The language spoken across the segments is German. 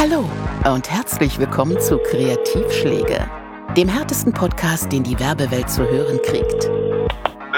Hallo und herzlich willkommen zu Kreativschläge, dem härtesten Podcast, den die Werbewelt zu hören kriegt. Äh,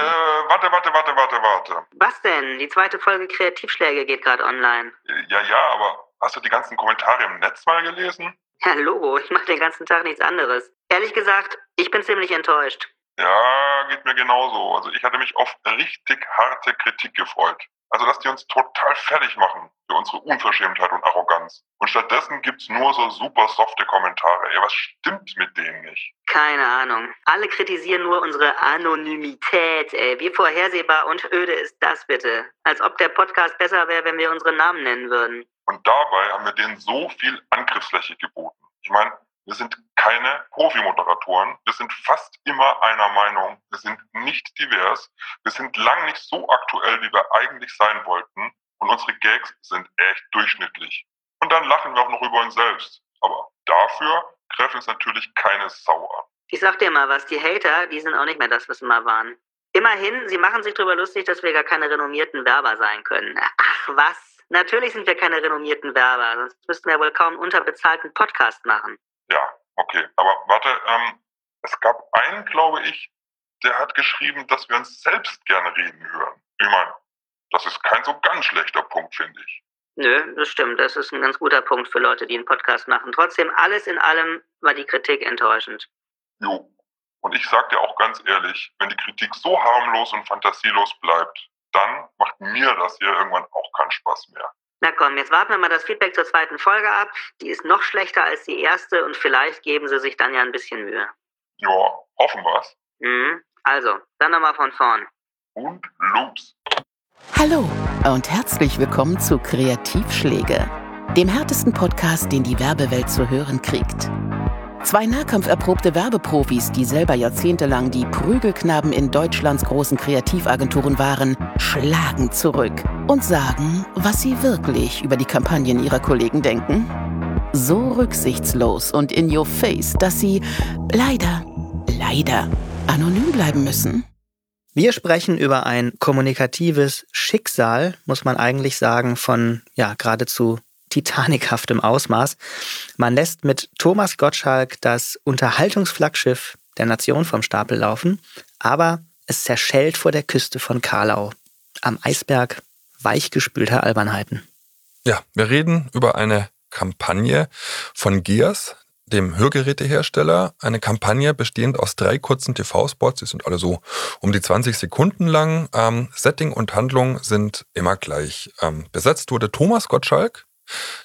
warte, warte, warte, warte, warte. Was denn? Die zweite Folge Kreativschläge geht gerade online. Ja, ja, aber hast du die ganzen Kommentare im Netz mal gelesen? Ja, Logo, ich mache den ganzen Tag nichts anderes. Ehrlich gesagt, ich bin ziemlich enttäuscht. Ja, geht mir genauso. Also ich hatte mich auf richtig harte Kritik gefreut. Also, dass die uns total fertig machen für unsere Unverschämtheit und Arroganz. Und stattdessen gibt's nur so super softe Kommentare. Ey, was stimmt mit denen nicht? Keine Ahnung. Alle kritisieren nur unsere Anonymität, ey. Wie vorhersehbar und öde ist das bitte? Als ob der Podcast besser wäre, wenn wir unsere Namen nennen würden. Und dabei haben wir denen so viel Angriffsfläche geboten. Ich meine, wir sind keine Profi-Moderatoren. Wir sind fast immer einer Meinung. Wir sind nicht divers. Wir sind lang nicht so aktuell, wie wir eigentlich sein wollten. Und unsere Gags sind echt durchschnittlich. Und dann lachen wir auch noch über uns selbst. Aber dafür greift uns natürlich keine Sau an. Ich sag dir mal was, die Hater, die sind auch nicht mehr das, was sie mal waren. Immerhin, sie machen sich darüber lustig, dass wir gar keine renommierten Werber sein können. Ach was, natürlich sind wir keine renommierten Werber, sonst müssten wir wohl kaum einen unterbezahlten Podcast machen. Okay. Aber warte, ähm, es gab einen, glaube ich, der hat geschrieben, dass wir uns selbst gerne reden hören. Ich meine, das ist kein so ganz schlechter Punkt, finde ich. Nö, das stimmt, das ist ein ganz guter Punkt für Leute, die einen Podcast machen. Trotzdem, alles in allem war die Kritik enttäuschend. Jo. Und ich sag dir auch ganz ehrlich, wenn die Kritik so harmlos und fantasielos bleibt, dann macht mir das hier irgendwann auch keinen Spaß mehr. Na komm, jetzt warten wir mal das Feedback zur zweiten Folge ab. Die ist noch schlechter als die erste und vielleicht geben sie sich dann ja ein bisschen Mühe. Ja, hoffen wir's. Mhm. Also, dann nochmal von vorn. Und los. Hallo und herzlich willkommen zu Kreativschläge, dem härtesten Podcast, den die Werbewelt zu hören kriegt. Zwei nahkampferprobte Werbeprofis, die selber jahrzehntelang die Prügelknaben in Deutschlands großen Kreativagenturen waren, schlagen zurück und sagen, was sie wirklich über die Kampagnen ihrer Kollegen denken. So rücksichtslos und in your face, dass sie leider, leider anonym bleiben müssen. Wir sprechen über ein kommunikatives Schicksal, muss man eigentlich sagen, von ja geradezu titanikhaftem Ausmaß. Man lässt mit Thomas Gottschalk das Unterhaltungsflaggschiff der Nation vom Stapel laufen, aber es zerschellt vor der Küste von Karlau. Am Eisberg weichgespülter Albernheiten. Ja, wir reden über eine Kampagne von Gears, dem Hörgerätehersteller. Eine Kampagne bestehend aus drei kurzen TV-Spots. Die sind alle so um die 20 Sekunden lang. Ähm, Setting und Handlung sind immer gleich. Ähm, besetzt wurde Thomas Gottschalk.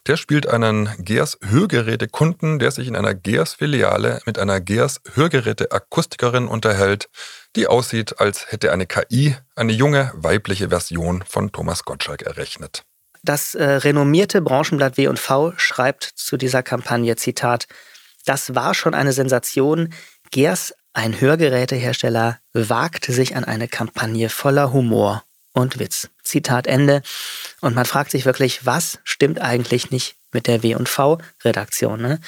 Der spielt einen Gears Hörgerätekunden, der sich in einer Gears Filiale mit einer Gears Hörgeräte Akustikerin unterhält, die aussieht, als hätte eine KI eine junge weibliche Version von Thomas Gottschalk errechnet. Das äh, renommierte Branchenblatt W&V schreibt zu dieser Kampagne, Zitat, das war schon eine Sensation. Gears, ein Hörgerätehersteller, wagte sich an eine Kampagne voller Humor und Witz. Zitat Ende. Und man fragt sich wirklich, was stimmt eigentlich nicht mit der W&V-Redaktion? Ne?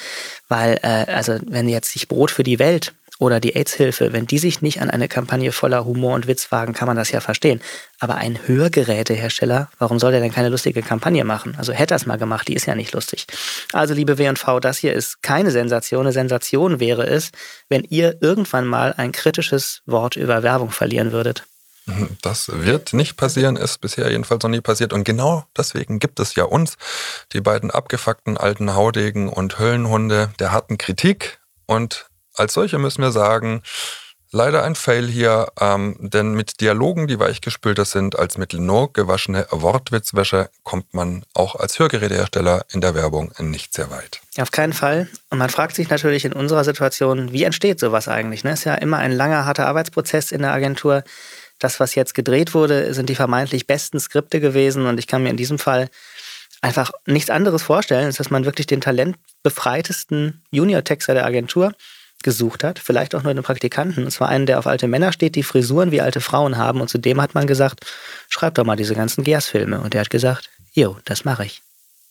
Weil, äh, also wenn jetzt sich Brot für die Welt oder die AIDS-Hilfe, wenn die sich nicht an eine Kampagne voller Humor und Witz wagen, kann man das ja verstehen. Aber ein Hörgerätehersteller, warum soll der denn keine lustige Kampagne machen? Also hätte es mal gemacht, die ist ja nicht lustig. Also liebe W&V, das hier ist keine Sensation. Eine Sensation wäre es, wenn ihr irgendwann mal ein kritisches Wort über Werbung verlieren würdet. Das wird nicht passieren, ist bisher jedenfalls noch nie passiert. Und genau deswegen gibt es ja uns, die beiden abgefuckten alten Haudegen und Höllenhunde der harten Kritik. Und als solche müssen wir sagen, leider ein Fail hier, ähm, denn mit Dialogen, die weichgespülter sind als mit nur gewaschene Wortwitzwäsche, kommt man auch als Hörgerätehersteller in der Werbung nicht sehr weit. Auf keinen Fall. Und man fragt sich natürlich in unserer Situation, wie entsteht sowas eigentlich? Ne? Ist ja immer ein langer, harter Arbeitsprozess in der Agentur. Das, was jetzt gedreht wurde, sind die vermeintlich besten Skripte gewesen. Und ich kann mir in diesem Fall einfach nichts anderes vorstellen, als dass man wirklich den talentbefreitesten Junior-Texter der Agentur gesucht hat, vielleicht auch nur den Praktikanten, und zwar einen, der auf alte Männer steht, die Frisuren wie alte Frauen haben. Und zu dem hat man gesagt, schreib doch mal diese ganzen Gears-Filme. Und der hat gesagt, jo, das mache ich.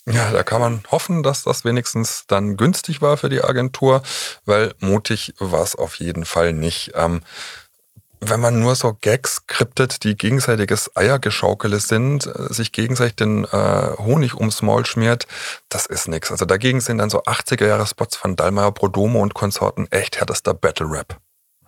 Ja, da kann man hoffen, dass das wenigstens dann günstig war für die Agentur, weil mutig war es auf jeden Fall nicht. Ähm, wenn man nur so Gags skriptet, die gegenseitiges Eiergeschaukele sind, äh, sich gegenseitig den äh, Honig ums Maul schmiert, das ist nix. Also dagegen sind dann so 80er-Jahre-Spots von Dalmayer Prodomo und Konsorten echt härtester Battle-Rap.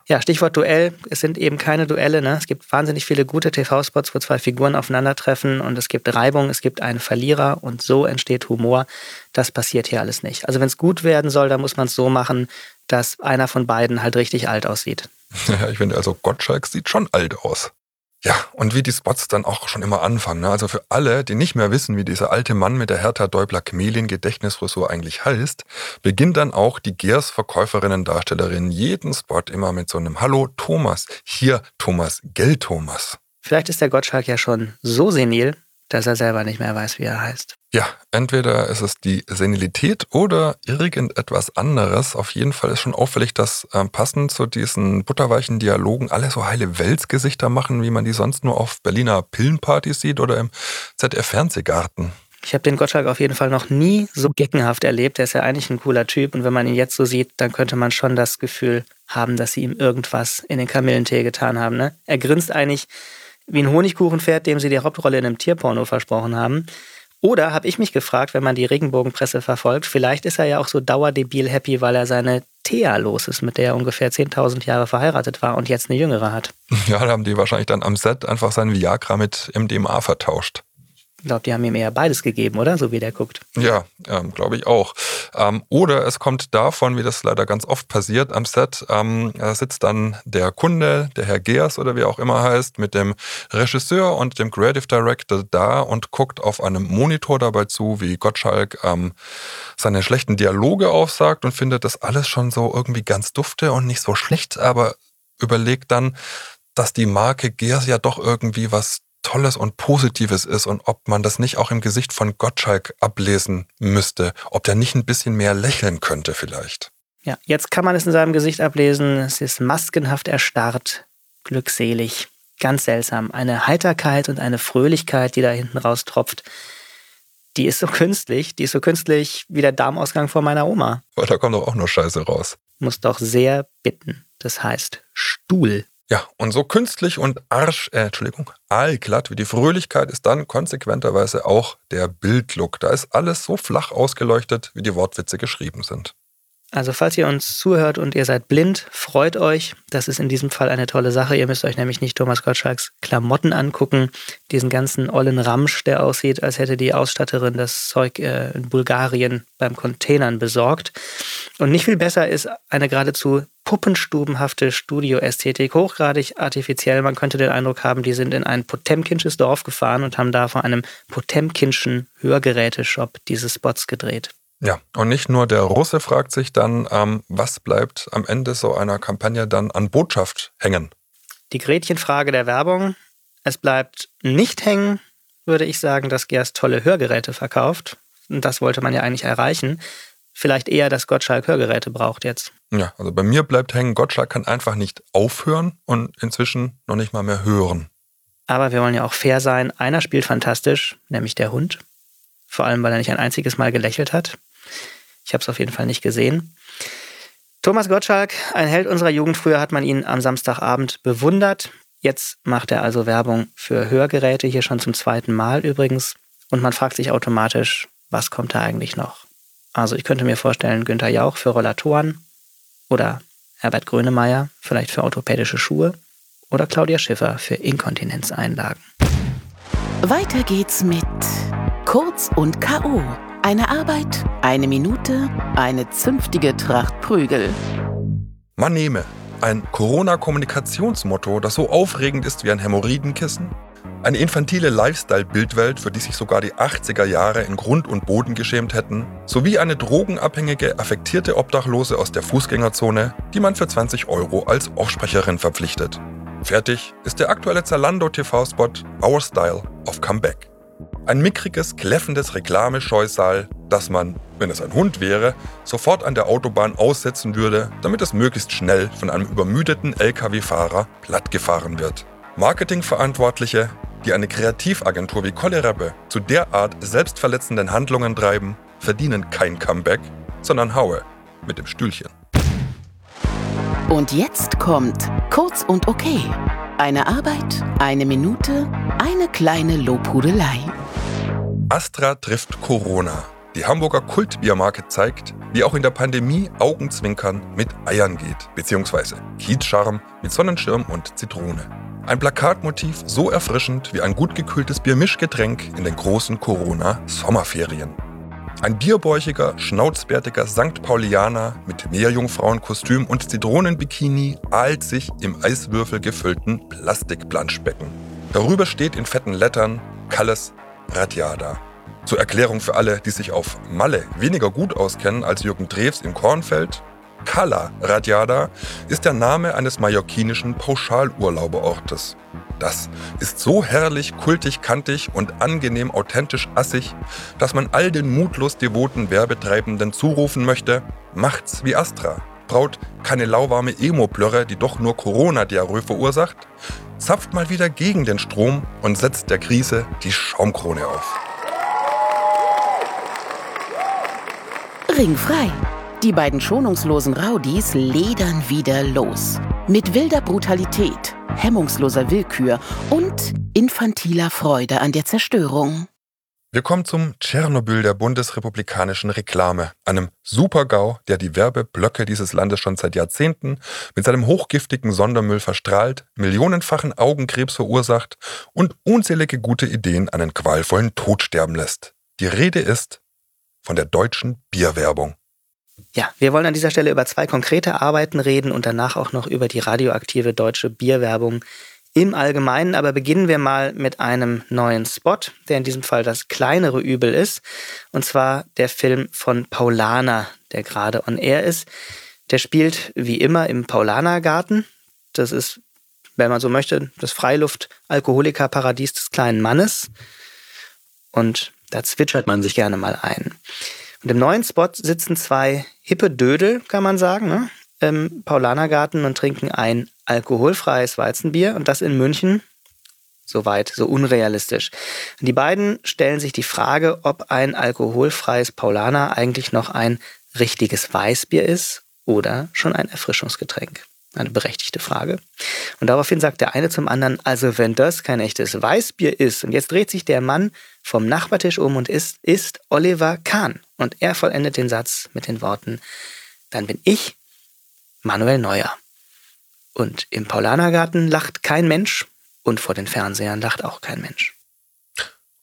Ja, Stichwort Duell. Es sind eben keine Duelle. Ne? Es gibt wahnsinnig viele gute TV-Spots, wo zwei Figuren aufeinandertreffen und es gibt Reibung, es gibt einen Verlierer und so entsteht Humor. Das passiert hier alles nicht. Also wenn es gut werden soll, dann muss man es so machen, dass einer von beiden halt richtig alt aussieht. Ja, ich finde, also Gottschalk sieht schon alt aus. Ja, und wie die Spots dann auch schon immer anfangen. Ne? Also für alle, die nicht mehr wissen, wie dieser alte Mann mit der Hertha Däubler Chmelin Gedächtnisfrisur eigentlich heißt, beginnt dann auch die Gears Verkäuferinnen-Darstellerin jeden Spot immer mit so einem Hallo Thomas, hier Thomas, Gell Thomas. Vielleicht ist der Gottschalk ja schon so senil, dass er selber nicht mehr weiß, wie er heißt. Ja, entweder ist es die Senilität oder irgendetwas anderes. Auf jeden Fall ist schon auffällig, dass äh, passend zu diesen butterweichen Dialogen alle so heile Weltsgesichter machen, wie man die sonst nur auf Berliner Pillenpartys sieht oder im ZDF-Fernsehgarten. Ich habe den Gottschalk auf jeden Fall noch nie so geckenhaft erlebt. Er ist ja eigentlich ein cooler Typ und wenn man ihn jetzt so sieht, dann könnte man schon das Gefühl haben, dass sie ihm irgendwas in den Kamillentee getan haben. Ne? Er grinst eigentlich wie ein Honigkuchenpferd, dem sie die Hauptrolle in einem Tierporno versprochen haben. Oder habe ich mich gefragt, wenn man die Regenbogenpresse verfolgt, vielleicht ist er ja auch so dauerdebil happy, weil er seine Thea los ist, mit der er ungefähr 10.000 Jahre verheiratet war und jetzt eine jüngere hat. Ja, da haben die wahrscheinlich dann am Set einfach sein Viagra mit MDMA vertauscht. Ich glaube, die haben ihm eher beides gegeben, oder? So wie der guckt. Ja, ähm, glaube ich auch. Ähm, oder es kommt davon, wie das leider ganz oft passiert am Set, ähm, sitzt dann der Kunde, der Herr Geers oder wie auch immer heißt, mit dem Regisseur und dem Creative Director da und guckt auf einem Monitor dabei zu, wie Gottschalk ähm, seine schlechten Dialoge aufsagt und findet das alles schon so irgendwie ganz dufte und nicht so schlecht, aber überlegt dann, dass die Marke Geers ja doch irgendwie was Tolles und Positives ist und ob man das nicht auch im Gesicht von Gottschalk ablesen müsste, ob der nicht ein bisschen mehr lächeln könnte vielleicht. Ja, jetzt kann man es in seinem Gesicht ablesen. Es ist maskenhaft erstarrt, glückselig, ganz seltsam. Eine Heiterkeit und eine Fröhlichkeit, die da hinten raus tropft. Die ist so künstlich, die ist so künstlich wie der Darmausgang von meiner Oma. Aber da kommt doch auch nur Scheiße raus. Muss doch sehr bitten. Das heißt Stuhl. Ja, und so künstlich und arsch, äh, Entschuldigung, aalglatt wie die Fröhlichkeit ist dann konsequenterweise auch der Bildlook. Da ist alles so flach ausgeleuchtet, wie die Wortwitze geschrieben sind. Also falls ihr uns zuhört und ihr seid blind, freut euch. Das ist in diesem Fall eine tolle Sache. Ihr müsst euch nämlich nicht Thomas Gottschalks Klamotten angucken. Diesen ganzen ollen Ramsch, der aussieht, als hätte die Ausstatterin das Zeug äh, in Bulgarien beim Containern besorgt. Und nicht viel besser ist eine geradezu puppenstubenhafte Studioästhetik, hochgradig artifiziell. Man könnte den Eindruck haben, die sind in ein Potemkinsches Dorf gefahren und haben da vor einem Potemkinschen Hörgeräteshop diese Spots gedreht. Ja, und nicht nur der Russe fragt sich dann, ähm, was bleibt am Ende so einer Kampagne dann an Botschaft hängen? Die Gretchenfrage der Werbung. Es bleibt nicht hängen, würde ich sagen, dass Gerst tolle Hörgeräte verkauft. Und das wollte man ja eigentlich erreichen. Vielleicht eher, dass Gottschalk Hörgeräte braucht jetzt. Ja, also bei mir bleibt hängen, Gottschalk kann einfach nicht aufhören und inzwischen noch nicht mal mehr hören. Aber wir wollen ja auch fair sein. Einer spielt fantastisch, nämlich der Hund. Vor allem, weil er nicht ein einziges Mal gelächelt hat. Ich habe es auf jeden Fall nicht gesehen. Thomas Gottschalk, ein Held unserer Jugend. Früher hat man ihn am Samstagabend bewundert. Jetzt macht er also Werbung für Hörgeräte, hier schon zum zweiten Mal übrigens. Und man fragt sich automatisch, was kommt da eigentlich noch? Also ich könnte mir vorstellen, Günther Jauch für Rollatoren oder Herbert Grönemeyer vielleicht für orthopädische Schuhe oder Claudia Schiffer für Inkontinenzeinlagen. Weiter geht's mit Kurz und K.O. Eine Arbeit, eine Minute, eine zünftige Tracht Prügel. Man nehme ein Corona-Kommunikationsmotto, das so aufregend ist wie ein Hämorrhoidenkissen, eine infantile Lifestyle-Bildwelt, für die sich sogar die 80er Jahre in Grund und Boden geschämt hätten, sowie eine drogenabhängige, affektierte Obdachlose aus der Fußgängerzone, die man für 20 Euro als Offsprecherin verpflichtet. Fertig ist der aktuelle Zalando-TV-Spot Our Style of Comeback. Ein mickriges, kläffendes Reklamescheusal, das man, wenn es ein Hund wäre, sofort an der Autobahn aussetzen würde, damit es möglichst schnell von einem übermüdeten Lkw-Fahrer plattgefahren wird. Marketingverantwortliche, die eine Kreativagentur wie Kollereppe zu derart selbstverletzenden Handlungen treiben, verdienen kein Comeback, sondern Haue mit dem Stühlchen. Und jetzt kommt Kurz und okay. Eine Arbeit, eine Minute, eine kleine Lobhudelei. Astra trifft Corona. Die Hamburger Kultbiermarke zeigt, wie auch in der Pandemie Augenzwinkern mit Eiern geht, beziehungsweise Kiezscharm mit Sonnenschirm und Zitrone. Ein Plakatmotiv so erfrischend wie ein gut gekühltes Biermischgetränk in den großen Corona-Sommerferien. Ein bierbäuchiger, schnauzbärtiger St. Paulianer mit Meerjungfrauenkostüm und Zitronenbikini ahlt sich im Eiswürfel gefüllten Plastikplanschbecken. Darüber steht in fetten Lettern Kalles Radiada. Zur Erklärung für alle, die sich auf Malle weniger gut auskennen als Jürgen Drews im Kornfeld. Cala Radiada ist der Name eines mallorquinischen Pauschalurlauberortes. Das ist so herrlich, kultig, kantig und angenehm authentisch assig, dass man all den mutlos devoten Werbetreibenden zurufen möchte, macht's wie Astra. Braut keine lauwarme Emo-Plörre, die doch nur Corona-Diarrhoe verursacht. Zapft mal wieder gegen den Strom und setzt der Krise die Schaumkrone auf. Ringfrei. Die beiden schonungslosen Rowdies ledern wieder los. Mit wilder Brutalität, hemmungsloser Willkür und infantiler Freude an der Zerstörung. Wir kommen zum Tschernobyl der bundesrepublikanischen Reklame, einem Supergau, der die Werbeblöcke dieses Landes schon seit Jahrzehnten mit seinem hochgiftigen Sondermüll verstrahlt, millionenfachen Augenkrebs verursacht und unzählige gute Ideen einen qualvollen Tod sterben lässt. Die Rede ist von der deutschen Bierwerbung. Ja, wir wollen an dieser Stelle über zwei konkrete Arbeiten reden und danach auch noch über die radioaktive deutsche Bierwerbung im Allgemeinen. Aber beginnen wir mal mit einem neuen Spot, der in diesem Fall das kleinere Übel ist. Und zwar der Film von Paulana, der gerade on air ist. Der spielt wie immer im Paulanergarten. Das ist, wenn man so möchte, das Freiluft-Alkoholiker-Paradies des kleinen Mannes. Und da zwitschert man sich gerne mal ein. Und im neuen Spot sitzen zwei hippe Dödel, kann man sagen, ne? im Paulanergarten und trinken ein alkoholfreies Weizenbier und das in München. Soweit, so unrealistisch. Die beiden stellen sich die Frage, ob ein alkoholfreies Paulaner eigentlich noch ein richtiges Weißbier ist oder schon ein Erfrischungsgetränk. Eine berechtigte Frage. Und daraufhin sagt der eine zum anderen, also wenn das kein echtes Weißbier ist, und jetzt dreht sich der Mann vom Nachbartisch um und ist, ist Oliver Kahn. Und er vollendet den Satz mit den Worten, dann bin ich Manuel Neuer. Und im Paulanergarten lacht kein Mensch und vor den Fernsehern lacht auch kein Mensch.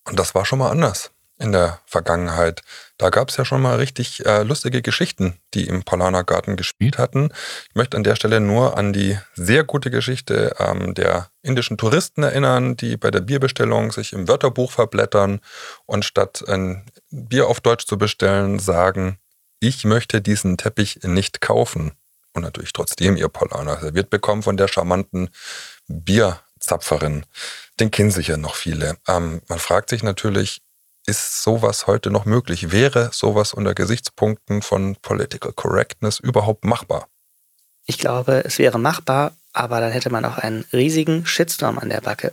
Und das war schon mal anders in der Vergangenheit. Da gab es ja schon mal richtig äh, lustige Geschichten, die im Paulanergarten gespielt hatten. Ich möchte an der Stelle nur an die sehr gute Geschichte ähm, der indischen Touristen erinnern, die bei der Bierbestellung sich im Wörterbuch verblättern und statt ein Bier auf Deutsch zu bestellen, sagen, ich möchte diesen Teppich nicht kaufen. Und natürlich trotzdem ihr Paulaner serviert bekommen von der charmanten Bierzapferin. Den kennen sicher noch viele. Ähm, man fragt sich natürlich, ist sowas heute noch möglich? Wäre sowas unter Gesichtspunkten von Political Correctness überhaupt machbar? Ich glaube, es wäre machbar, aber dann hätte man auch einen riesigen Shitstorm an der Backe.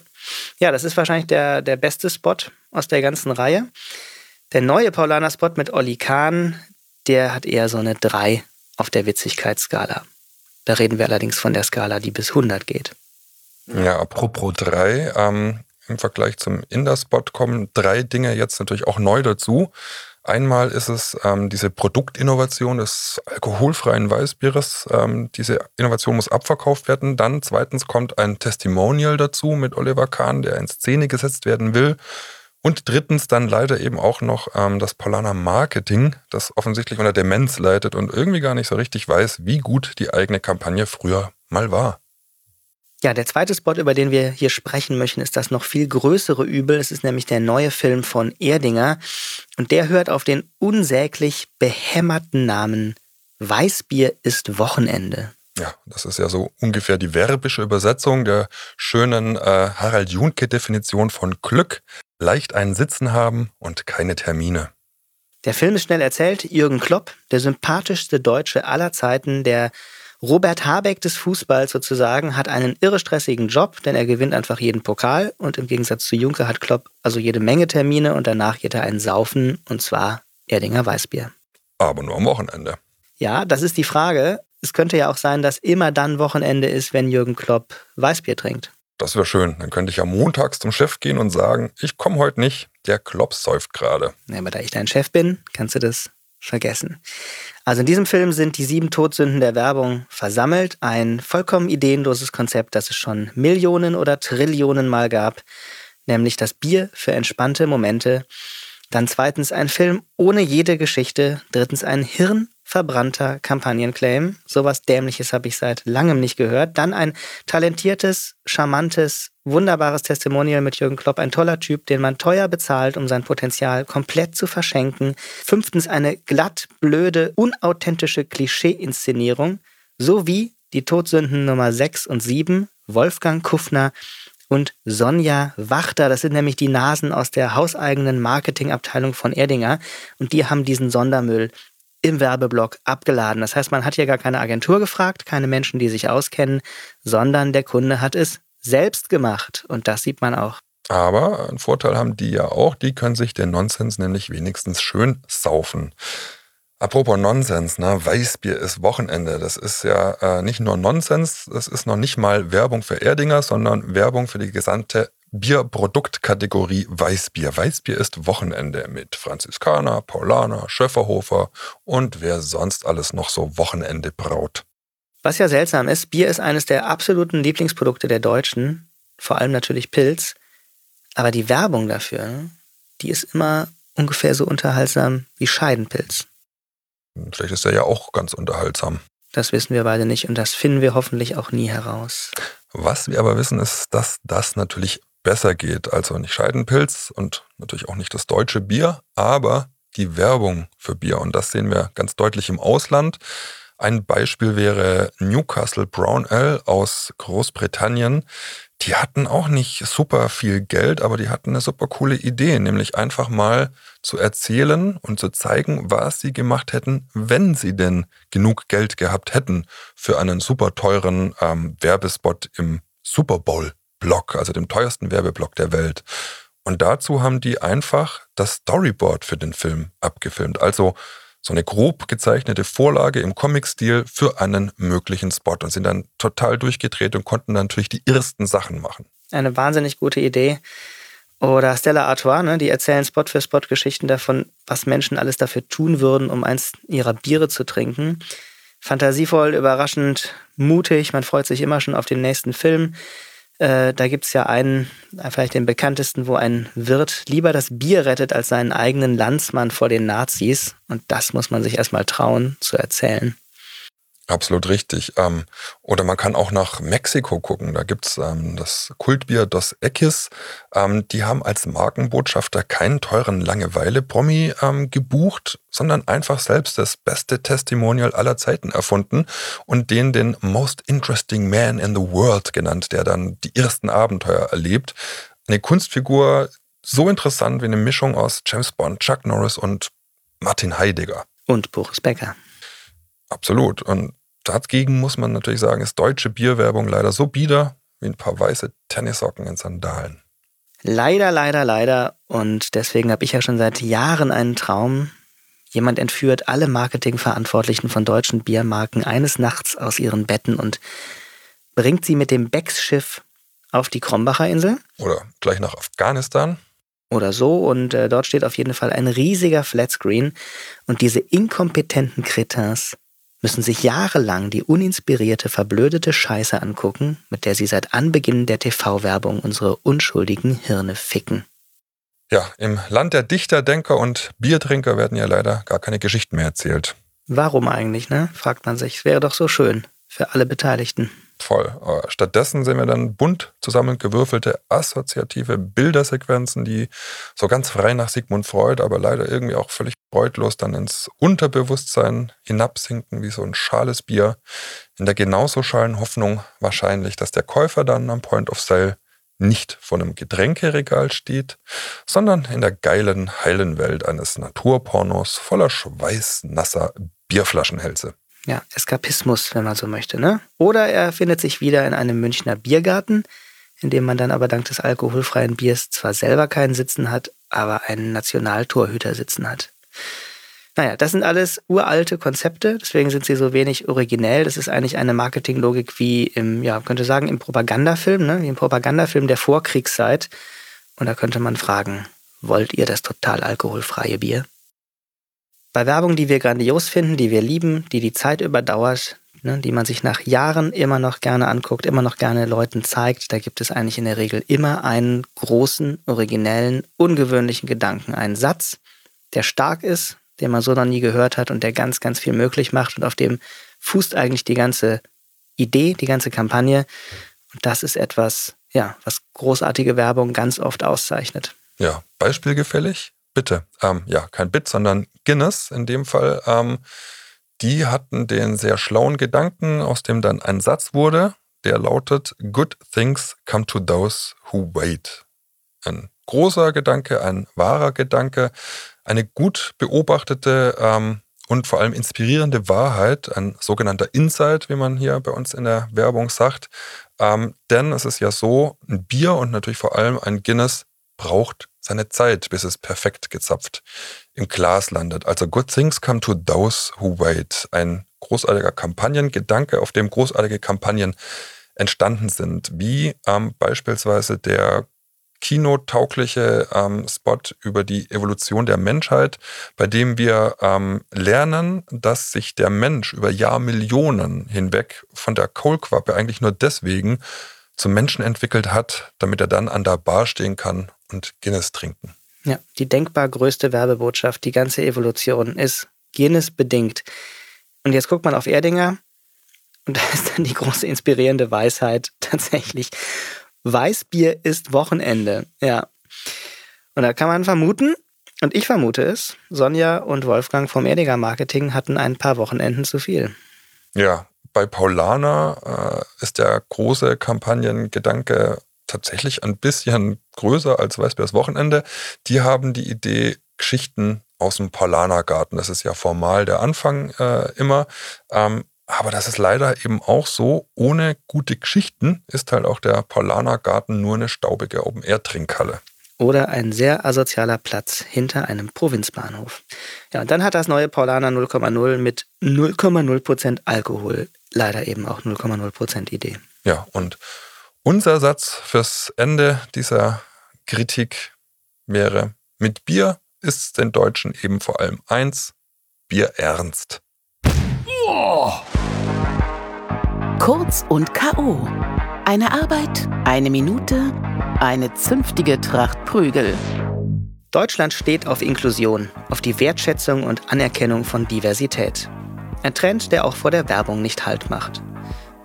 Ja, das ist wahrscheinlich der, der beste Spot aus der ganzen Reihe. Der neue Paulaner-Spot mit Olli Kahn, der hat eher so eine 3 auf der Witzigkeitsskala. Da reden wir allerdings von der Skala, die bis 100 geht. Ja, apropos 3, ähm, im Vergleich zum Inderspot kommen drei Dinge jetzt natürlich auch neu dazu. Einmal ist es ähm, diese Produktinnovation des alkoholfreien Weißbieres. Ähm, diese Innovation muss abverkauft werden. Dann zweitens kommt ein Testimonial dazu mit Oliver Kahn, der in Szene gesetzt werden will. Und drittens dann leider eben auch noch ähm, das Polana Marketing, das offensichtlich unter Demenz leitet und irgendwie gar nicht so richtig weiß, wie gut die eigene Kampagne früher mal war. Ja, der zweite Spot, über den wir hier sprechen möchten, ist das noch viel größere Übel. Es ist nämlich der neue Film von Erdinger und der hört auf den unsäglich behämmerten Namen Weißbier ist Wochenende. Ja, das ist ja so ungefähr die verbische Übersetzung der schönen äh, Harald Junke-Definition von Glück. Leicht einen Sitzen haben und keine Termine. Der Film ist schnell erzählt. Jürgen Klopp, der sympathischste Deutsche aller Zeiten, der Robert Habeck des Fußballs sozusagen hat einen irre stressigen Job, denn er gewinnt einfach jeden Pokal und im Gegensatz zu Juncker hat Klopp also jede Menge Termine und danach geht er einen saufen und zwar Erdinger Weißbier. Aber nur am Wochenende. Ja, das ist die Frage. Es könnte ja auch sein, dass immer dann Wochenende ist, wenn Jürgen Klopp Weißbier trinkt. Das wäre schön. Dann könnte ich ja montags zum Chef gehen und sagen, ich komme heute nicht, der Klopp säuft gerade. Ja, aber da ich dein Chef bin, kannst du das vergessen. Also in diesem Film sind die sieben Todsünden der Werbung versammelt. Ein vollkommen ideenloses Konzept, das es schon Millionen oder Trillionen Mal gab. Nämlich das Bier für entspannte Momente. Dann zweitens ein Film ohne jede Geschichte. Drittens ein Hirn verbrannter Kampagnenclaim. Sowas Dämliches habe ich seit langem nicht gehört. Dann ein talentiertes, charmantes, wunderbares Testimonial mit Jürgen Klopp. Ein toller Typ, den man teuer bezahlt, um sein Potenzial komplett zu verschenken. Fünftens eine glatt, blöde, unauthentische Klischee-Inszenierung. Sowie die Todsünden Nummer 6 und 7, Wolfgang Kuffner und Sonja Wachter. Das sind nämlich die Nasen aus der hauseigenen Marketingabteilung von Erdinger. Und die haben diesen Sondermüll im Werbeblock abgeladen. Das heißt, man hat hier gar keine Agentur gefragt, keine Menschen, die sich auskennen, sondern der Kunde hat es selbst gemacht. Und das sieht man auch. Aber einen Vorteil haben die ja auch, die können sich den Nonsens nämlich wenigstens schön saufen. Apropos Nonsens, ne? Weißbier ist Wochenende. Das ist ja äh, nicht nur Nonsens, das ist noch nicht mal Werbung für Erdinger, sondern Werbung für die gesamte Bierproduktkategorie Weißbier. Weißbier ist Wochenende mit Franziskaner, Paulaner, Schöfferhofer und wer sonst alles noch so Wochenende braut. Was ja seltsam ist, Bier ist eines der absoluten Lieblingsprodukte der Deutschen, vor allem natürlich Pilz. Aber die Werbung dafür, die ist immer ungefähr so unterhaltsam wie Scheidenpilz. Vielleicht ist er ja auch ganz unterhaltsam. Das wissen wir beide nicht und das finden wir hoffentlich auch nie heraus. Was wir aber wissen, ist, dass das natürlich besser geht. Also nicht Scheidenpilz und natürlich auch nicht das deutsche Bier, aber die Werbung für Bier. Und das sehen wir ganz deutlich im Ausland. Ein Beispiel wäre Newcastle Brown Ale aus Großbritannien. Die hatten auch nicht super viel Geld, aber die hatten eine super coole Idee, nämlich einfach mal zu erzählen und zu zeigen, was sie gemacht hätten, wenn sie denn genug Geld gehabt hätten für einen super teuren ähm, Werbespot im Super Bowl. Block, also dem teuersten Werbeblock der Welt. Und dazu haben die einfach das Storyboard für den Film abgefilmt. Also so eine grob gezeichnete Vorlage im Comic-Stil für einen möglichen Spot und sind dann total durchgedreht und konnten dann natürlich die ersten Sachen machen. Eine wahnsinnig gute Idee. Oder Stella Artois, ne, die erzählen Spot für Spot Geschichten davon, was Menschen alles dafür tun würden, um eins ihrer Biere zu trinken. Fantasievoll, überraschend, mutig, man freut sich immer schon auf den nächsten Film. Äh, da gibt es ja einen, vielleicht den bekanntesten, wo ein Wirt lieber das Bier rettet als seinen eigenen Landsmann vor den Nazis. Und das muss man sich erstmal trauen zu erzählen. Absolut richtig. Ähm, oder man kann auch nach Mexiko gucken. Da gibt's ähm, das Kultbier Dos Equis. Ähm, die haben als Markenbotschafter keinen teuren Langeweile-Promi ähm, gebucht, sondern einfach selbst das beste Testimonial aller Zeiten erfunden und den den Most Interesting Man in the World genannt, der dann die ersten Abenteuer erlebt. Eine Kunstfigur so interessant wie eine Mischung aus James Bond, Chuck Norris und Martin Heidegger. Und Boris Becker. Absolut. Und dagegen muss man natürlich sagen, ist deutsche Bierwerbung leider so bieder wie ein paar weiße Tennissocken in Sandalen. Leider, leider, leider. Und deswegen habe ich ja schon seit Jahren einen Traum. Jemand entführt alle Marketingverantwortlichen von deutschen Biermarken eines Nachts aus ihren Betten und bringt sie mit dem Becks-Schiff auf die Krombacher Insel. Oder gleich nach Afghanistan. Oder so. Und äh, dort steht auf jeden Fall ein riesiger Flatscreen. Und diese inkompetenten Kretins müssen sich jahrelang die uninspirierte, verblödete Scheiße angucken, mit der sie seit Anbeginn der TV-Werbung unsere unschuldigen Hirne ficken. Ja, im Land der Dichter, Denker und Biertrinker werden ja leider gar keine Geschichten mehr erzählt. Warum eigentlich, ne? fragt man sich. Es wäre doch so schön für alle Beteiligten. Voll. Stattdessen sehen wir dann bunt zusammengewürfelte assoziative Bildersequenzen, die so ganz frei nach Sigmund Freud, aber leider irgendwie auch völlig freudlos dann ins Unterbewusstsein hinabsinken wie so ein schales Bier. In der genauso schalen Hoffnung wahrscheinlich, dass der Käufer dann am Point of Sale nicht vor einem Getränkeregal steht, sondern in der geilen, heilen Welt eines Naturpornos voller schweißnasser Bierflaschenhälse. Ja, Eskapismus, wenn man so möchte, ne? Oder er findet sich wieder in einem Münchner Biergarten, in dem man dann aber dank des alkoholfreien Biers zwar selber keinen Sitzen hat, aber einen Nationaltorhüter sitzen hat. Naja, das sind alles uralte Konzepte, deswegen sind sie so wenig originell. Das ist eigentlich eine Marketinglogik wie im, ja, könnte sagen, im Propagandafilm, ne? wie im Propagandafilm der Vorkriegszeit. Und da könnte man fragen, wollt ihr das total alkoholfreie Bier? Bei Werbung, die wir grandios finden, die wir lieben, die die Zeit überdauert, ne, die man sich nach Jahren immer noch gerne anguckt, immer noch gerne Leuten zeigt, da gibt es eigentlich in der Regel immer einen großen, originellen, ungewöhnlichen Gedanken, einen Satz, der stark ist, den man so noch nie gehört hat und der ganz, ganz viel möglich macht und auf dem fußt eigentlich die ganze Idee, die ganze Kampagne. Und das ist etwas, ja, was großartige Werbung ganz oft auszeichnet. Ja, beispielgefällig? Bitte. Ähm, ja, kein Bit, sondern Guinness in dem Fall. Ähm, die hatten den sehr schlauen Gedanken, aus dem dann ein Satz wurde, der lautet, Good things come to those who wait. Ein großer Gedanke, ein wahrer Gedanke, eine gut beobachtete ähm, und vor allem inspirierende Wahrheit, ein sogenannter Insight, wie man hier bei uns in der Werbung sagt. Ähm, denn es ist ja so, ein Bier und natürlich vor allem ein Guinness braucht seine Zeit, bis es perfekt gezapft im Glas landet. Also Good Things Come to Those Who Wait. Ein großartiger Kampagnengedanke, auf dem großartige Kampagnen entstanden sind, wie ähm, beispielsweise der kinotaugliche ähm, Spot über die Evolution der Menschheit, bei dem wir ähm, lernen, dass sich der Mensch über Jahrmillionen hinweg von der Kohlquappe eigentlich nur deswegen zum Menschen entwickelt hat, damit er dann an der Bar stehen kann und Guinness trinken. Ja, die denkbar größte Werbebotschaft, die ganze Evolution ist Guinness bedingt. Und jetzt guckt man auf Erdinger und da ist dann die große inspirierende Weisheit tatsächlich. Weißbier ist Wochenende. Ja. Und da kann man vermuten, und ich vermute es, Sonja und Wolfgang vom Erdinger Marketing hatten ein paar Wochenenden zu viel. Ja, bei Paulana äh, ist der große Kampagnengedanke tatsächlich ein bisschen größer als Weißbiers Wochenende. Die haben die Idee, Geschichten aus dem Paulanergarten. Das ist ja formal der Anfang äh, immer. Ähm, aber das ist leider eben auch so, ohne gute Geschichten ist halt auch der Paulanergarten nur eine staubige Open-Air-Trinkhalle. Oder ein sehr asozialer Platz hinter einem Provinzbahnhof. Ja, und dann hat das neue Paulaner 0,0 mit 0,0% Alkohol leider eben auch 0,0% Idee. Ja, und unser Satz fürs Ende dieser Kritik wäre, mit Bier ist es den Deutschen eben vor allem eins, Bier ernst. Oh. Kurz und K.O. Eine Arbeit, eine Minute, eine zünftige Tracht Prügel. Deutschland steht auf Inklusion, auf die Wertschätzung und Anerkennung von Diversität. Ein Trend, der auch vor der Werbung nicht Halt macht.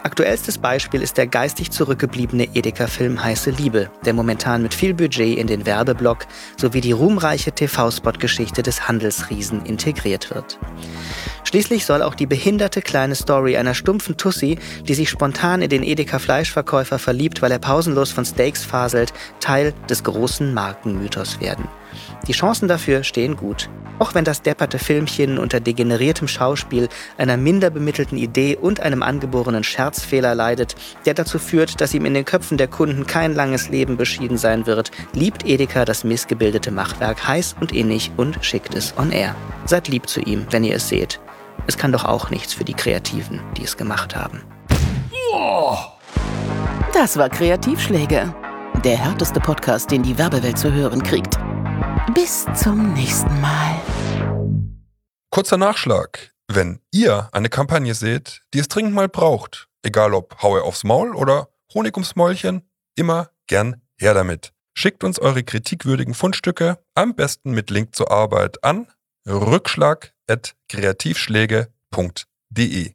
Aktuellstes Beispiel ist der geistig zurückgebliebene Edeka-Film Heiße Liebe, der momentan mit viel Budget in den Werbeblock sowie die ruhmreiche TV-Spot-Geschichte des Handelsriesen integriert wird. Schließlich soll auch die behinderte kleine Story einer stumpfen Tussi, die sich spontan in den Edeka-Fleischverkäufer verliebt, weil er pausenlos von Steaks faselt, Teil des großen Markenmythos werden. Die Chancen dafür stehen gut. Auch wenn das depperte Filmchen unter degeneriertem Schauspiel, einer minder bemittelten Idee und einem angeborenen Scherzfehler leidet, der dazu führt, dass ihm in den Köpfen der Kunden kein langes Leben beschieden sein wird, liebt Edeka das missgebildete Machwerk heiß und innig und schickt es on air. Seid lieb zu ihm, wenn ihr es seht. Es kann doch auch nichts für die Kreativen, die es gemacht haben. Das war Kreativschläge. Der härteste Podcast, den die Werbewelt zu hören kriegt. Bis zum nächsten Mal. Kurzer Nachschlag. Wenn ihr eine Kampagne seht, die es dringend mal braucht, egal ob Haue aufs Maul oder Honig ums Mäulchen, immer gern her damit. Schickt uns eure kritikwürdigen Fundstücke, am besten mit Link zur Arbeit an rückschlag.kreativschläge.de.